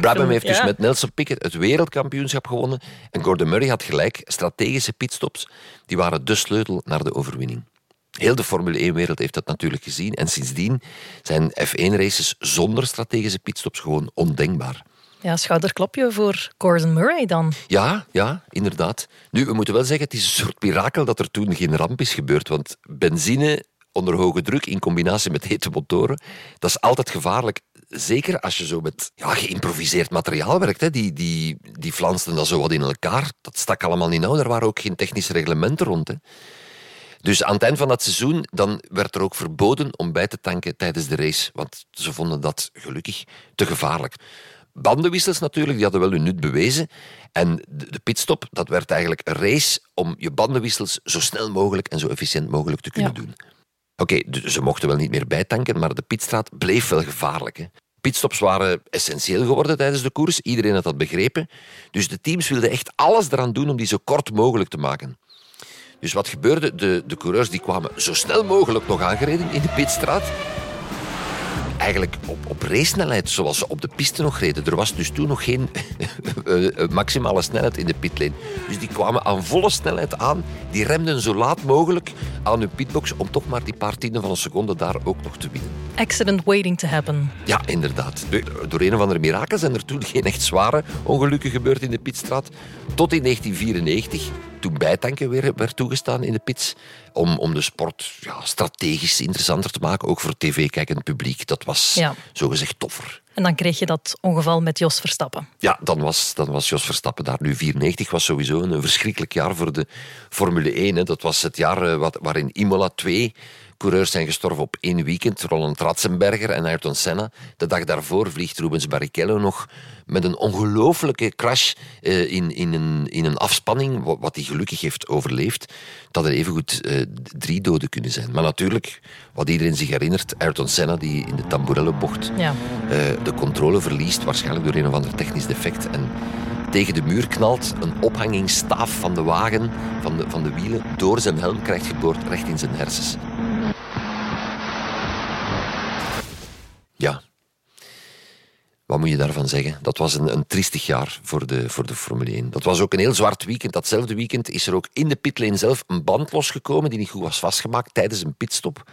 Brabham heeft dus met Nelson Piquet het wereldkampioenschap gewonnen. En Gordon Murray had gelijk. Strategische pitstops die waren de sleutel naar de overwinning. Heel de Formule 1-wereld heeft dat natuurlijk gezien. En sindsdien zijn F1-races zonder strategische pitstops gewoon ondenkbaar. Ja, schouderklopje voor Gordon Murray dan. Ja, ja, inderdaad. Nu, we moeten wel zeggen, het is een soort mirakel dat er toen geen ramp is gebeurd. Want benzine onder hoge druk in combinatie met hete motoren, dat is altijd gevaarlijk. Zeker als je zo met ja, geïmproviseerd materiaal werkt. Hè. Die, die, die flansten dat zo wat in elkaar. Dat stak allemaal niet nauw. Er waren ook geen technische reglementen rond. Hè. Dus aan het eind van dat seizoen dan werd er ook verboden om bij te tanken tijdens de race. Want ze vonden dat gelukkig te gevaarlijk. Bandenwissels natuurlijk, die hadden wel hun nut bewezen. En de de pitstop, dat werd eigenlijk een race om je bandenwissels zo snel mogelijk en zo efficiënt mogelijk te kunnen Ja. doen. Oké, dus ze mochten wel niet meer bijtanken, maar de pitstraat bleef wel gevaarlijk. Hè. Pitstops waren essentieel geworden tijdens de koers. Iedereen had dat begrepen. Dus de teams wilden echt alles eraan doen om die zo kort mogelijk te maken. Dus wat gebeurde? De, de coureurs die kwamen zo snel mogelijk nog aangereden in de pitstraat. Eigenlijk op, op race-snelheid, zoals ze op de piste nog reden. Er was dus toen nog geen eh, eh, maximale snelheid in de pitlane. Dus die kwamen aan volle snelheid aan. Die remden zo laat mogelijk aan hun pitbox om toch maar die paar tienden van een seconde daar ook nog te winnen. Accident waiting to happen. Ja, inderdaad. Door- Door een of andere mirakel zijn er toen geen echt zware ongelukken gebeurd in de pitstraat. Tot in 1994, toen bijtanken weer werd toegestaan in de pits. Om, om de sport ja, strategisch interessanter te maken, ook voor tv-kijkend publiek. Dat was Ja. zogezegd toffer. En dan kreeg je dat ongeval met Jos Verstappen. Ja, dan was, dan was Jos Verstappen daar. Nu, 94 was sowieso een, verschrikkelijk jaar voor de Formule 1. Hè. Dat was het jaar eh, wat, waarin Imola 2 coureurs zijn gestorven op één weekend. Roland Ratzenberger en Ayrton Senna. De dag daarvoor vliegt Rubens Barrichello nog met een ongelooflijke crash eh, in, in, een, in een afspanning, wa- wat hij gelukkig heeft overleefd. Dat er evengoed eh, drie doden kunnen zijn. Maar natuurlijk, wat iedereen zich herinnert, Ayrton Senna die in de Tamburello-bocht Ja. eh, de controle verliest, waarschijnlijk door een of ander technisch defect. En tegen de muur knalt, een ophangingstaaf van de wagen, van de, van de wielen, door zijn helm krijgt geboord recht in zijn hersens. Ja. Wat moet je daarvan zeggen? Dat was een, een triestig jaar voor de, voor de Formule 1. Dat was ook een heel zwart weekend. Datzelfde weekend is er ook in de pitlane zelf een band losgekomen die niet goed was vastgemaakt tijdens een pitstop.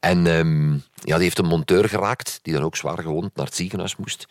En ehm, ja, die heeft een monteur geraakt, die dan ook zwaar gewond naar het ziekenhuis moest.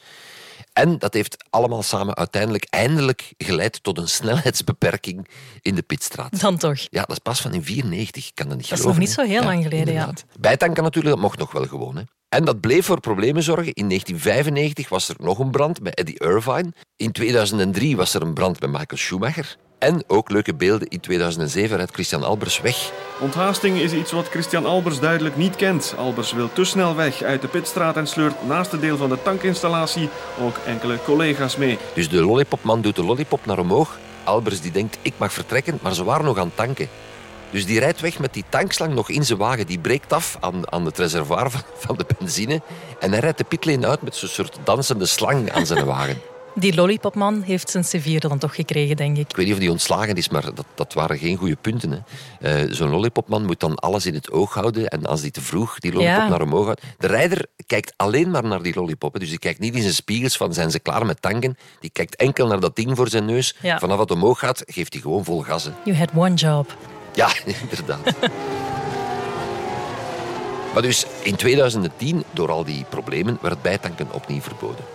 En dat heeft allemaal samen uiteindelijk eindelijk geleid tot een snelheidsbeperking in de pitstraat. Dan toch. Ja, dat is pas van in 94. Ik kan dat niet Dat is geloven. nog niet zo heel lang geleden, ja. inderdaad. Bijtanken natuurlijk, dat mocht nog wel gewoon. Hè. En dat bleef voor problemen zorgen. In 1995 was er nog een brand bij Eddie Irvine. In 2003 was er een brand bij Michael Schumacher. En ook leuke beelden. In 2007 rijdt Christian Albers weg. Onthaasting is iets wat Christian Albers duidelijk niet kent. Albers wil te snel weg uit de pitstraat en sleurt naast het deel van de tankinstallatie ook enkele collega's mee. Dus de lollipopman doet de lollipop naar omhoog. Albers die denkt, ik mag vertrekken, maar ze waren nog aan het tanken. Dus die rijdt weg met die tankslang nog in zijn wagen. Die breekt af aan, aan het reservoir van, van de benzine. En hij rijdt de pitlane uit met zo'n soort dansende slang aan zijn wagen. Die lollipopman heeft zijn C4 dan toch gekregen, denk ik. Ik weet niet of die ontslagen is, maar dat, dat waren geen goede punten. hè. Eh, Zo'n lollipopman moet dan alles in het oog houden. En als die te vroeg die lollipop Ja. naar omhoog houdt... De rijder kijkt alleen maar naar die lollipop. hè. Dus die kijkt niet in zijn spiegels van zijn ze klaar met tanken. Die kijkt enkel naar dat ding voor zijn neus. Ja. Vanaf het omhoog gaat, geeft hij gewoon vol gas. hè. You had one job. Ja, inderdaad. maar dus in 2010, door al die problemen, werd bijtanken opnieuw verboden.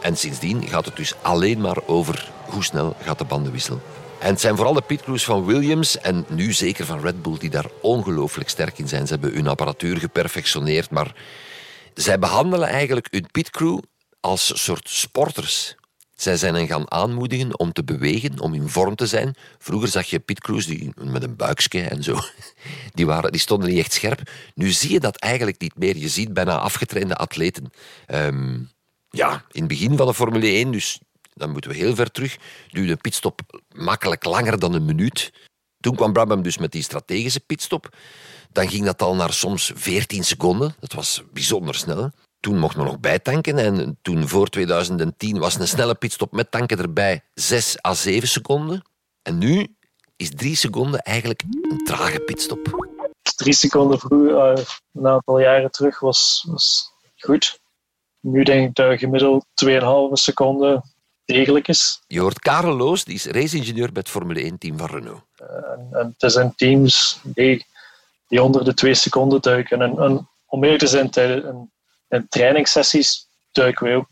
En sindsdien gaat het dus alleen maar over hoe snel gaat de bandenwissel. En het zijn vooral de pitcrews van Williams en nu zeker van Red Bull die daar ongelooflijk sterk in zijn. Ze hebben hun apparatuur geperfectioneerd, maar zij behandelen eigenlijk hun pitcrew als soort sporters. Zij zijn hen gaan aanmoedigen om te bewegen, om in vorm te zijn. Vroeger zag je pitcrews die, met een buikje en zo. Die, waren, die stonden niet echt scherp. Nu zie je dat eigenlijk niet meer. Je ziet bijna afgetrainde atleten. Ehm, Ja, in het begin van de Formule 1, dus dan moeten we heel ver terug, duurde een pitstop makkelijk langer dan een minuut. Toen kwam Brabham dus met die strategische pitstop. Dan ging dat al naar soms 14 seconden. Dat was bijzonder snel. Toen mocht men nog bijtanken en toen voor 2010 was een snelle pitstop met tanken erbij 6 à 7 seconden. En nu is 3 seconden eigenlijk een trage pitstop. Drie seconden vroeger, uh, een aantal jaren terug, was, was goed. Nu denk ik dat gemiddeld 2,5 seconden degelijk is. Je hoort Karel Loos, die is raceingenieur bij het Formule 1-team van Renault. Uh, en, en het zijn teams die, die onder de 2 seconden duiken. En, en om eerlijk te zijn, tijdens in trainingssessies duiken wij ook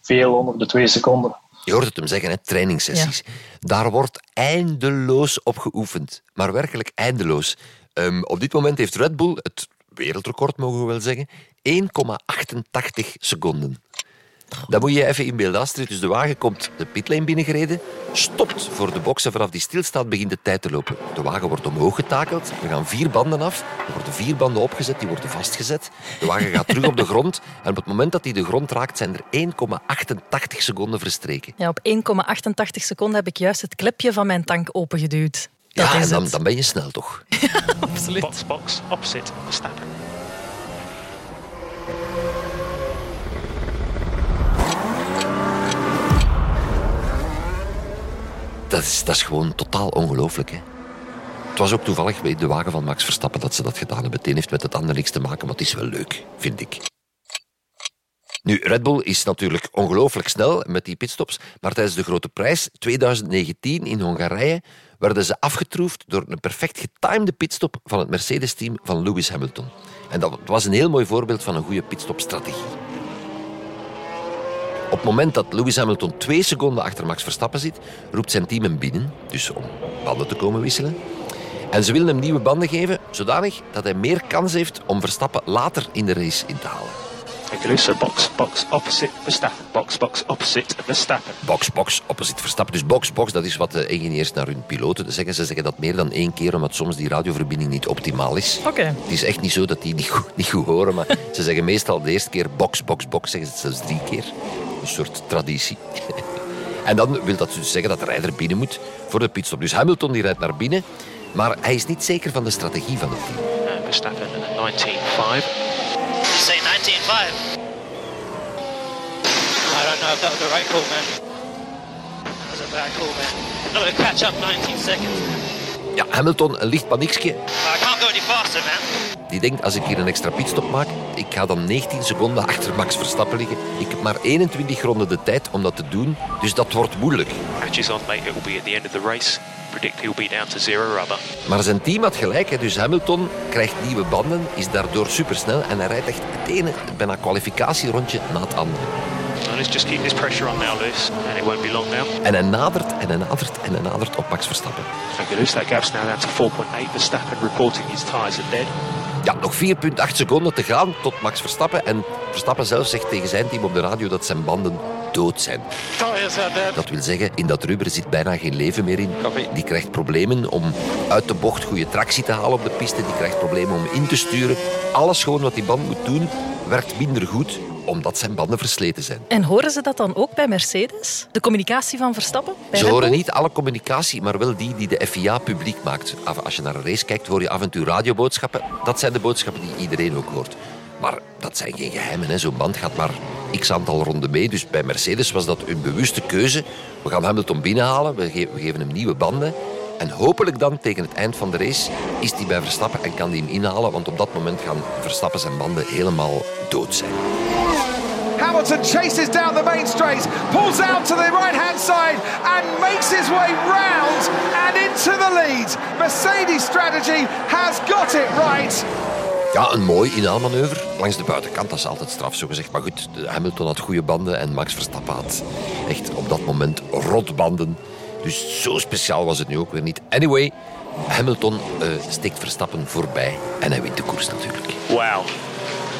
veel onder de 2 seconden. Je hoort het hem zeggen, hè? trainingssessies. Daar wordt eindeloos op geoefend. Maar werkelijk eindeloos. Um, op dit moment heeft Red Bull het wereldrecord, mogen we wel zeggen, 1,88 seconden. Dan moet je even inbeelden. Astrid, dus de wagen komt de pitlane binnengereden, stopt voor de boxen. Vanaf die stilstaat begint de tijd te lopen. De wagen wordt omhoog getakeld. Er gaan vier banden af. Er worden vier banden opgezet, die worden vastgezet. De wagen gaat terug op de grond. En op het moment dat hij de grond raakt, zijn er 1,88 seconden verstreken. Ja, op 1,88 seconden heb ik juist het klepje van mijn tank opengeduwd. Dat ja, is en dan, dan ben je snel toch? Ja, absoluut. Box, box, opposite Verstappen. Dat is, dat is gewoon totaal ongelooflijk. Hè? Het was ook toevallig bij de wagen van Max Verstappen dat ze dat gedaan hebben. Heeft met het ander niks te maken, maar het is wel leuk, vind ik. Nu, Red Bull is natuurlijk ongelooflijk snel met die pitstops, maar tijdens de grote prijs 2019 in Hongarije werden ze afgetroefd door een perfect getimede pitstop van het Mercedes-team van Lewis Hamilton. En dat was een heel mooi voorbeeld van een goede pitstopstrategie. Op het moment dat Lewis Hamilton twee seconden achter Max Verstappen zit, roept zijn team hem binnen, dus om banden te komen wisselen. En ze willen hem nieuwe banden geven, zodanig dat hij meer kans heeft om Verstappen later in de race in te halen. Caruso, box, box, opposite Verstappen. Box, box, opposite Verstappen. Box, box, opposite Verstappen. Dus box, box, dat is wat de ingenieurs naar hun piloten zeggen. Ze zeggen dat meer dan één keer, omdat soms die radioverbinding niet optimaal is. Oké. Het is echt niet zo dat die niet goed, niet goed horen, maar ze zeggen meestal de eerste keer box, box, box, zeggen ze het zelfs drie keer. Een soort traditie. En dan wil dat dus zeggen dat de rijder binnen moet voor de pitstop. Dus Hamilton die rijdt naar binnen, maar hij is niet zeker van de strategie van het team. Uh, Verstappen, 19.5. You say 19.5? I don't know if that was the right call, man. That was a bad call, man. Not gonna catch up 19 seconds. Ja, Hamilton, een licht paniekje. Faster, man. Die denkt, als ik hier een extra pitstop maak, ik ga dan 19 seconden achter Max Verstappen liggen. Ik heb maar 21 ronden de tijd om dat te doen, dus dat wordt moeilijk. Matches on, mate. It will be at the end of the race. Predict he'll be down to zero rubber. Maar zijn team had gelijk, hè. dus Hamilton krijgt nieuwe banden, is daardoor supersnel en hij rijdt echt het ene bijna kwalificatierondje na het andere. Let's just keep this pressure on now, Lewis, and it won't be long now. En hij nadert en hij nadert en hij nadert op Max Verstappen. Okay, Lewis, that gap's now down to 4.8. Verstappen reporting his tyres are dead. Ja, nog 4,8 seconden te gaan tot Max Verstappen. En Verstappen zelf zegt tegen zijn team op de radio dat zijn banden dood zijn. Dat wil zeggen, in dat rubber zit bijna geen leven meer in. Die krijgt problemen om uit de bocht goede tractie te halen op de piste. Die krijgt problemen om in te sturen. Alles gewoon wat die band moet doen, werkt minder goed omdat zijn banden versleten zijn. En horen ze dat dan ook bij Mercedes? De communicatie van Verstappen? Bij Ze horen niet alle communicatie, maar wel die die de FIA publiek maakt. Als je naar een race kijkt, hoor je af en toe radioboodschappen. Dat zijn de boodschappen die iedereen ook hoort. Maar dat zijn geen geheimen. Zo'n band gaat maar x aantal ronden mee. Dus bij Mercedes was dat een bewuste keuze. We gaan Hamilton binnenhalen, we, ge- we geven hem nieuwe banden. En hopelijk dan tegen het eind van de race is hij bij Verstappen en kan hij hem inhalen. Want op dat moment gaan Verstappen zijn banden helemaal dood zijn. Hamilton chases down the main straight, pulls out to the right hand side, and makes his way round and into the lead. Mercedes strategy has got it right. Ja, een mooi inhaalmanoeuvre. Langs de buitenkant, dat is altijd straf, zo gezegd. Maar goed, de- Hamilton had goede banden en Max Verstappen had echt op dat moment rotbanden. Dus zo speciaal was het nu ook weer niet. Anyway, Hamilton eh, steekt Verstappen voorbij en hij wint de koers natuurlijk. Wow.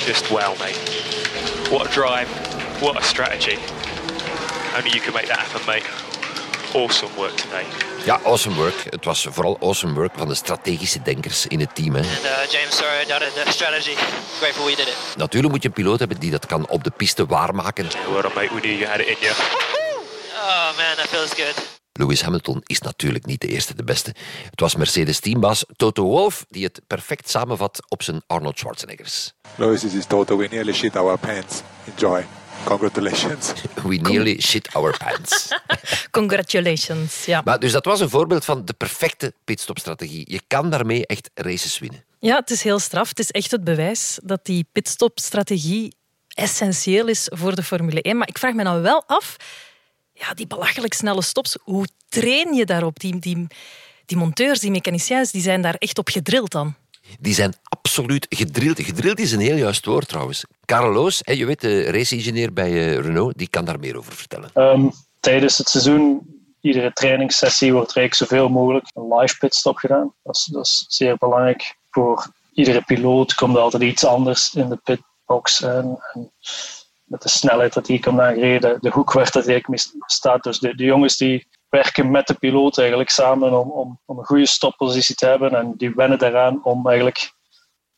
Just wow, mate. What a drive. What a strategy. Only you can make that happen, mate. awesome work today. Ja, awesome work. Het was vooral awesome work van de strategische denkers in het team. Hè. And uh, James Sorrow doubted the strategy. Grateful we did it. Natuurlijk moet je een piloot hebben die dat kan op de piste waarmaken. Well done, mate. We knew you had it in you. Oh man, that feels good. Lewis Hamilton is natuurlijk niet de eerste, de beste. Het was Mercedes-teambaas Toto Wolff die het perfect samenvat op zijn Arnold Schwarzeneggers. Lewis, this is Toto. We nearly shit our pants. Enjoy. Congratulations. We nearly shit our pants. Congratulations. Ja. Maar dus dat was een voorbeeld van de perfecte pitstopstrategie. Je kan daarmee echt races winnen. ja, het is heel straf. Het is echt het bewijs dat die pitstopstrategie essentieel is voor de Formule 1. Maar ik vraag me dan wel af, ja, die belachelijk snelle stops, hoe train je daarop? Die, die, die monteurs, die mechaniciens, die zijn daar echt op gedrild dan. Die zijn absoluut gedrild. Gedrild is een heel juist woord trouwens. Carlos, hè, je weet, de race-engineer bij eh, Renault, die kan daar meer over vertellen. Ehm, tijdens het seizoen, iedere trainingssessie wordt er eigenlijk zoveel mogelijk een live pitstop gedaan. Dat is, dat is zeer belangrijk. Voor iedere piloot komt er altijd iets anders in de pitbox. En, en met de snelheid dat die komt aangereden, de hoek waar dat eigenlijk mee staat. Dus de, de jongens die werken met de piloot eigenlijk samen om, om, om een goede stoppositie te hebben. En die wennen daaraan om eigenlijk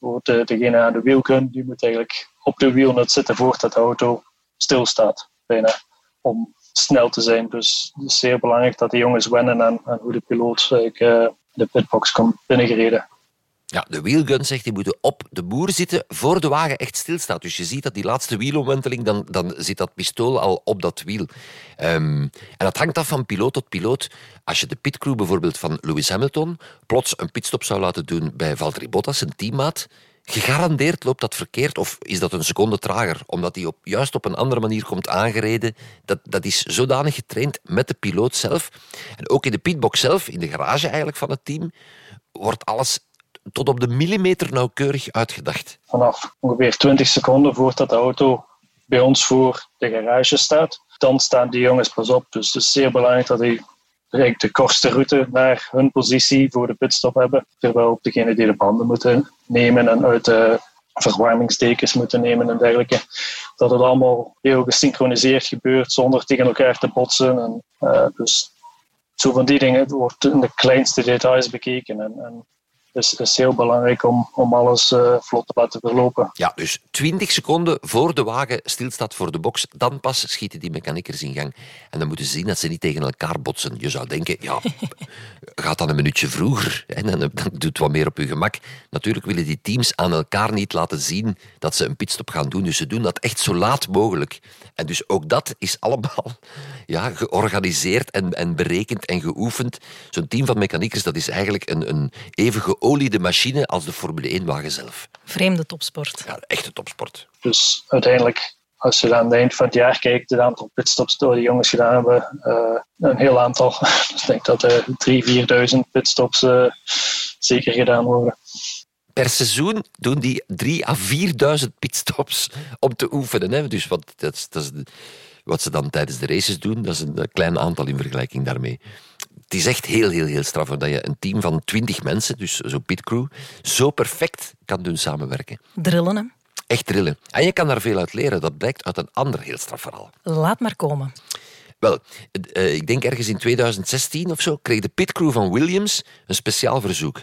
voor de, degene aan de wielgun, die moet eigenlijk op de wielnut zitten voordat de auto stilstaat. Bijna om snel te zijn. Dus het is zeer belangrijk dat de jongens wennen aan, aan hoe de piloot eh, de pitbox komt binnengereden. Ja, de wheelgun zegt, die moeten op de boer zitten voor de wagen echt stilstaat. Dus je ziet dat die laatste wielomwenteling, dan, dan zit dat pistool al op dat wiel. Ehm, en dat hangt af van piloot tot piloot. Als je de pitcrew bijvoorbeeld van Lewis Hamilton plots een pitstop zou laten doen bij Valtteri Bottas, een teammaat, gegarandeerd loopt dat verkeerd of is dat een seconde trager, omdat hij op, juist op een andere manier komt aangereden. Dat, dat is zodanig getraind met de piloot zelf. En ook in de pitbox zelf, in de garage eigenlijk van het team, wordt alles tot op de millimeter nauwkeurig uitgedacht. Vanaf ongeveer 20 seconden voordat de auto bij ons voor de garage staat, dan staan die jongens pas op. Dus het is zeer belangrijk dat die de kortste route naar hun positie voor de pitstop hebben. Terwijl ook degene die de banden moeten nemen en uit de verwarmingstekens moeten nemen en dergelijke. Dat het allemaal heel gesynchroniseerd gebeurt zonder tegen elkaar te botsen. En, eh, dus zo van die dingen wordt in de kleinste details bekeken. En, en dus het is heel belangrijk om, om alles eh, vlot te laten verlopen. Ja, dus 20 seconden voor de wagen stilstaat voor de box, dan pas schieten die mechaniekers in gang. En dan moeten ze zien dat ze niet tegen elkaar botsen. Je zou denken, ja, gaat dan een minuutje vroeger. En dan, dan doet het wat meer op je gemak. Natuurlijk willen die teams aan elkaar niet laten zien dat ze een pitstop gaan doen. Dus ze doen dat echt zo laat mogelijk. En dus ook dat is allemaal ja, georganiseerd en, en berekend en geoefend. Zo'n team van mechaniekers, dat is eigenlijk een, een even geoliede machine als de Formule 1-wagen zelf. Vreemde topsport. Ja, echte topsport. Dus uiteindelijk, als je aan het eind van het jaar kijkt, het aantal pitstops door de jongens gedaan hebben, uh, een heel aantal. Dus ik denk dat er uh, 3.000, 4.000 pitstops uh, zeker gedaan worden. Per seizoen doen die 3 à 4.000 pitstops om te oefenen. Hè? Dus wat, dat is, dat is wat ze dan tijdens de races doen, dat is een klein aantal in vergelijking daarmee. Het is echt heel, heel, heel straf dat je een team van 20 mensen, dus zo'n pitcrew, zo perfect kan doen samenwerken. Drillen, hè? Echt drillen. En je kan daar veel uit leren. Dat blijkt uit een ander heel straf verhaal. Laat maar komen. Wel, uh, ik denk ergens in 2016 of zo kreeg de pitcrew van Williams een speciaal verzoek.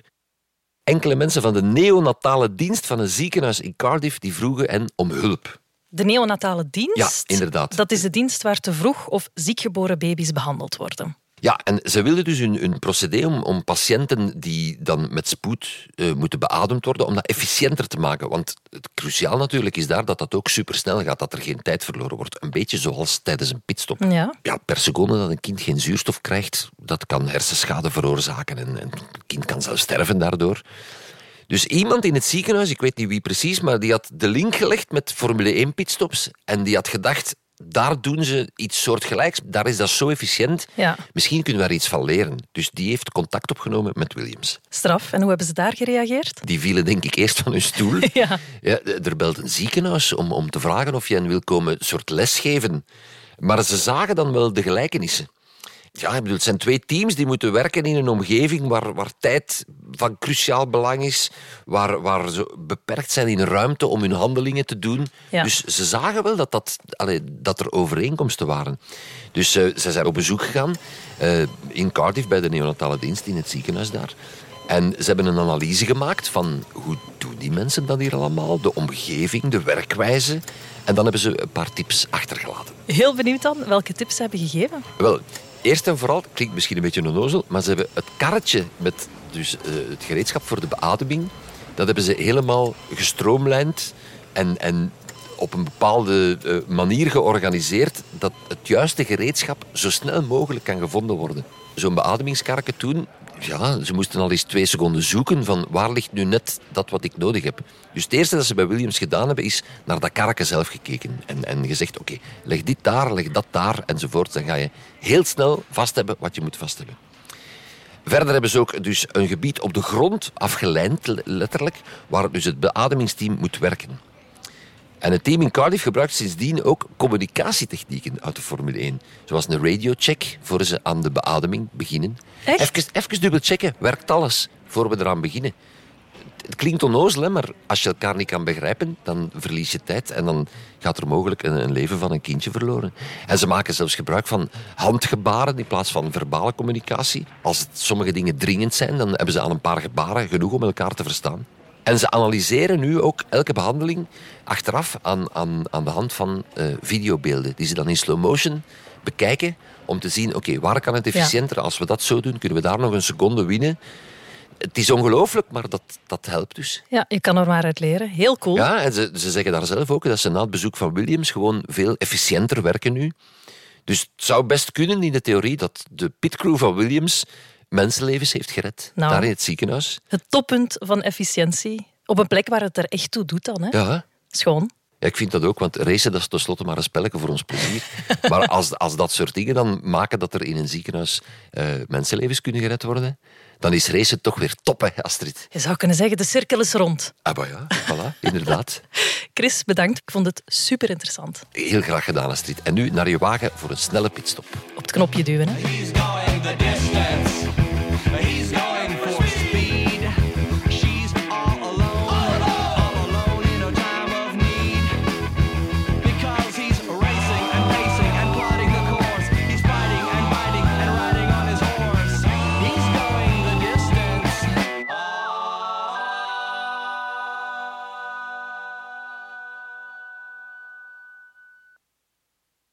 Enkele mensen van de neonatale dienst van een ziekenhuis in Cardiff die vroegen hen om hulp. De neonatale dienst? Ja, inderdaad. Dat is de dienst waar te vroeg of ziekgeboren baby's behandeld worden. Ja, en ze wilden dus hun, hun procedé om, om patiënten die dan met spoed uh, moeten beademd worden, om dat efficiënter te maken. Want het cruciaal natuurlijk is daar dat dat ook supersnel gaat, dat er geen tijd verloren wordt. Een beetje zoals tijdens een pitstop. Ja. ja per seconde dat een kind geen zuurstof krijgt, dat kan hersenschade veroorzaken en, en het kind kan zelfs sterven daardoor. Dus iemand in het ziekenhuis, ik weet niet wie precies, maar die had de link gelegd met Formule 1 pitstops en die had gedacht, daar doen ze iets soortgelijks. Daar is dat zo efficiënt. Ja. Misschien kunnen we daar iets van leren. Dus die heeft contact opgenomen met Williams. Straf. En hoe hebben ze daar gereageerd? Die vielen denk ik eerst van hun stoel. ja. Ja, er belt een ziekenhuis om, om te vragen of je hen wil komen soort lesgeven. Maar ze zagen dan wel de gelijkenissen. Ja, ik bedoel, het zijn twee teams die moeten werken in een omgeving waar, waar tijd van cruciaal belang is, waar, waar ze beperkt zijn in ruimte om hun handelingen te doen. Ja. Dus ze zagen wel dat, dat, allee, dat er overeenkomsten waren. Dus eh, ze zijn op bezoek gegaan eh, in Cardiff bij de neonatale dienst in het ziekenhuis daar. En ze hebben een analyse gemaakt van hoe doen die mensen dat hier allemaal, de omgeving, de werkwijze. En dan hebben ze een paar tips achtergelaten. Heel benieuwd dan welke tips ze hebben gegeven. Wel, eerst en vooral, klinkt misschien een beetje onnozel, maar ze hebben het karretje met dus, eh, het gereedschap voor de beademing, dat hebben ze helemaal gestroomlijnd en, en op een bepaalde eh, manier georganiseerd dat het juiste gereedschap zo snel mogelijk kan gevonden worden. Zo'n beademingskarretje toen, ja, ze moesten al eens twee seconden zoeken van waar ligt nu net dat wat ik nodig heb. Dus het eerste dat ze bij Williams gedaan hebben is naar dat karretje zelf gekeken en, en gezegd, oké, leg dit daar, leg dat daar enzovoort. Dan ga je heel snel vast hebben wat je moet vast hebben. Verder hebben ze ook dus een gebied op de grond afgelijnd, le- letterlijk, waar dus het beademingsteam moet werken. En het team in Cardiff gebruikt sindsdien ook communicatietechnieken uit de Formule 1. Zoals een radiocheck voor ze aan de beademing beginnen. Even, even dubbel checken, werkt alles voor we eraan beginnen. Het klinkt onnozel, hè, maar als je elkaar niet kan begrijpen, dan verlies je tijd en dan gaat er mogelijk een, een leven van een kindje verloren. En ze maken zelfs gebruik van handgebaren in plaats van verbale communicatie. Als het, sommige dingen dringend zijn, dan hebben ze aan een paar gebaren genoeg om elkaar te verstaan. En ze analyseren nu ook elke behandeling achteraf aan, aan, aan de hand van eh, videobeelden, die ze dan in slow motion bekijken om te zien, oké, waar kan het Ja. efficiënter? Als we dat zo doen, kunnen we daar nog een seconde winnen. Het is ongelooflijk, maar dat, dat helpt dus. Ja, je kan er maar uit leren. Heel cool. Ja, en ze, ze zeggen daar zelf ook dat ze na het bezoek van Williams gewoon veel efficiënter werken nu. Dus het zou best kunnen in de theorie dat de pitcrew van Williams mensenlevens heeft gered. Nou. Daar in het ziekenhuis. Het toppunt van efficiëntie. Op een plek waar het er echt toe doet dan. Hè? Ja. Schoon. Ja, ik vind dat ook, want racen dat is tenslotte maar een spelletje voor ons plezier. maar als, als dat soort dingen dan maken dat er in een ziekenhuis eh, mensenlevens kunnen gered worden, dan is racen toch weer top, hè, Astrid. Je zou kunnen zeggen, de cirkel is rond. Ah, maar ja, voilà, inderdaad. Chris, bedankt. Ik vond het super interessant. Heel graag gedaan, Astrid. En nu naar je wagen voor een snelle pitstop. Op het knopje duwen. Hè? He's going the distance. He's going